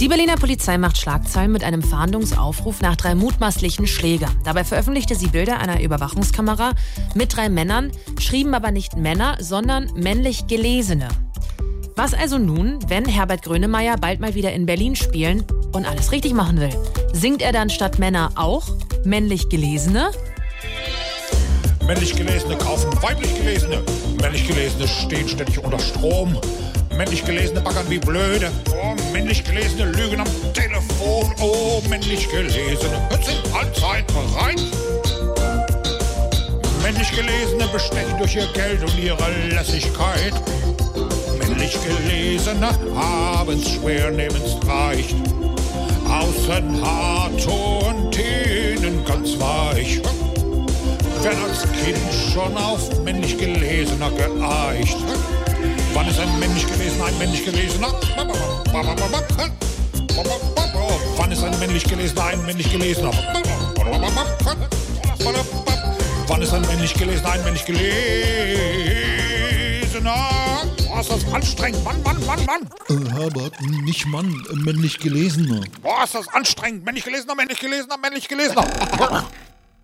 Die Berliner Polizei macht Schlagzeilen mit einem Fahndungsaufruf nach drei mutmaßlichen Schlägern. Dabei veröffentlichte sie Bilder einer Überwachungskamera mit drei Männern, schrieben aber nicht Männer, sondern männlich Gelesene. Was also nun, wenn Herbert Grönemeyer bald mal wieder in Berlin spielen und alles richtig machen will? Singt er dann statt Männer auch männlich Gelesene? Männlich Gelesene kaufen weiblich Gelesene. Männlich Gelesene stehen ständig unter Strom. Männlich Gelesene baggern wie blöde. Männlich Gelesene lügen am Telefon. Oh, männlich Gelesene sind allzeit bereit. Männlich Gelesene bestechen durch ihr Geld und ihre Lässigkeit. Männlich Gelesene haben's schwer, nehmen's reicht. Außen hart und innen ganz weich. Wer als Kind schon auf männlich Gelesener geeicht. Wann ist ein männlich Gelesener ein männlich Gelesener? Wann ist ein männlich Gelesener ein männlich Gelesener? Wann ist ein männlich Gelesener ein männlich Gelesener? Boah, ist das anstrengend. Mann, Mann, Mann, Mann. Äh, Herbert, nicht Mann, äh, männlich Gelesener. Boah, ist das anstrengend. Männlich Gelesener, männlich Gelesener, männlich Gelesener.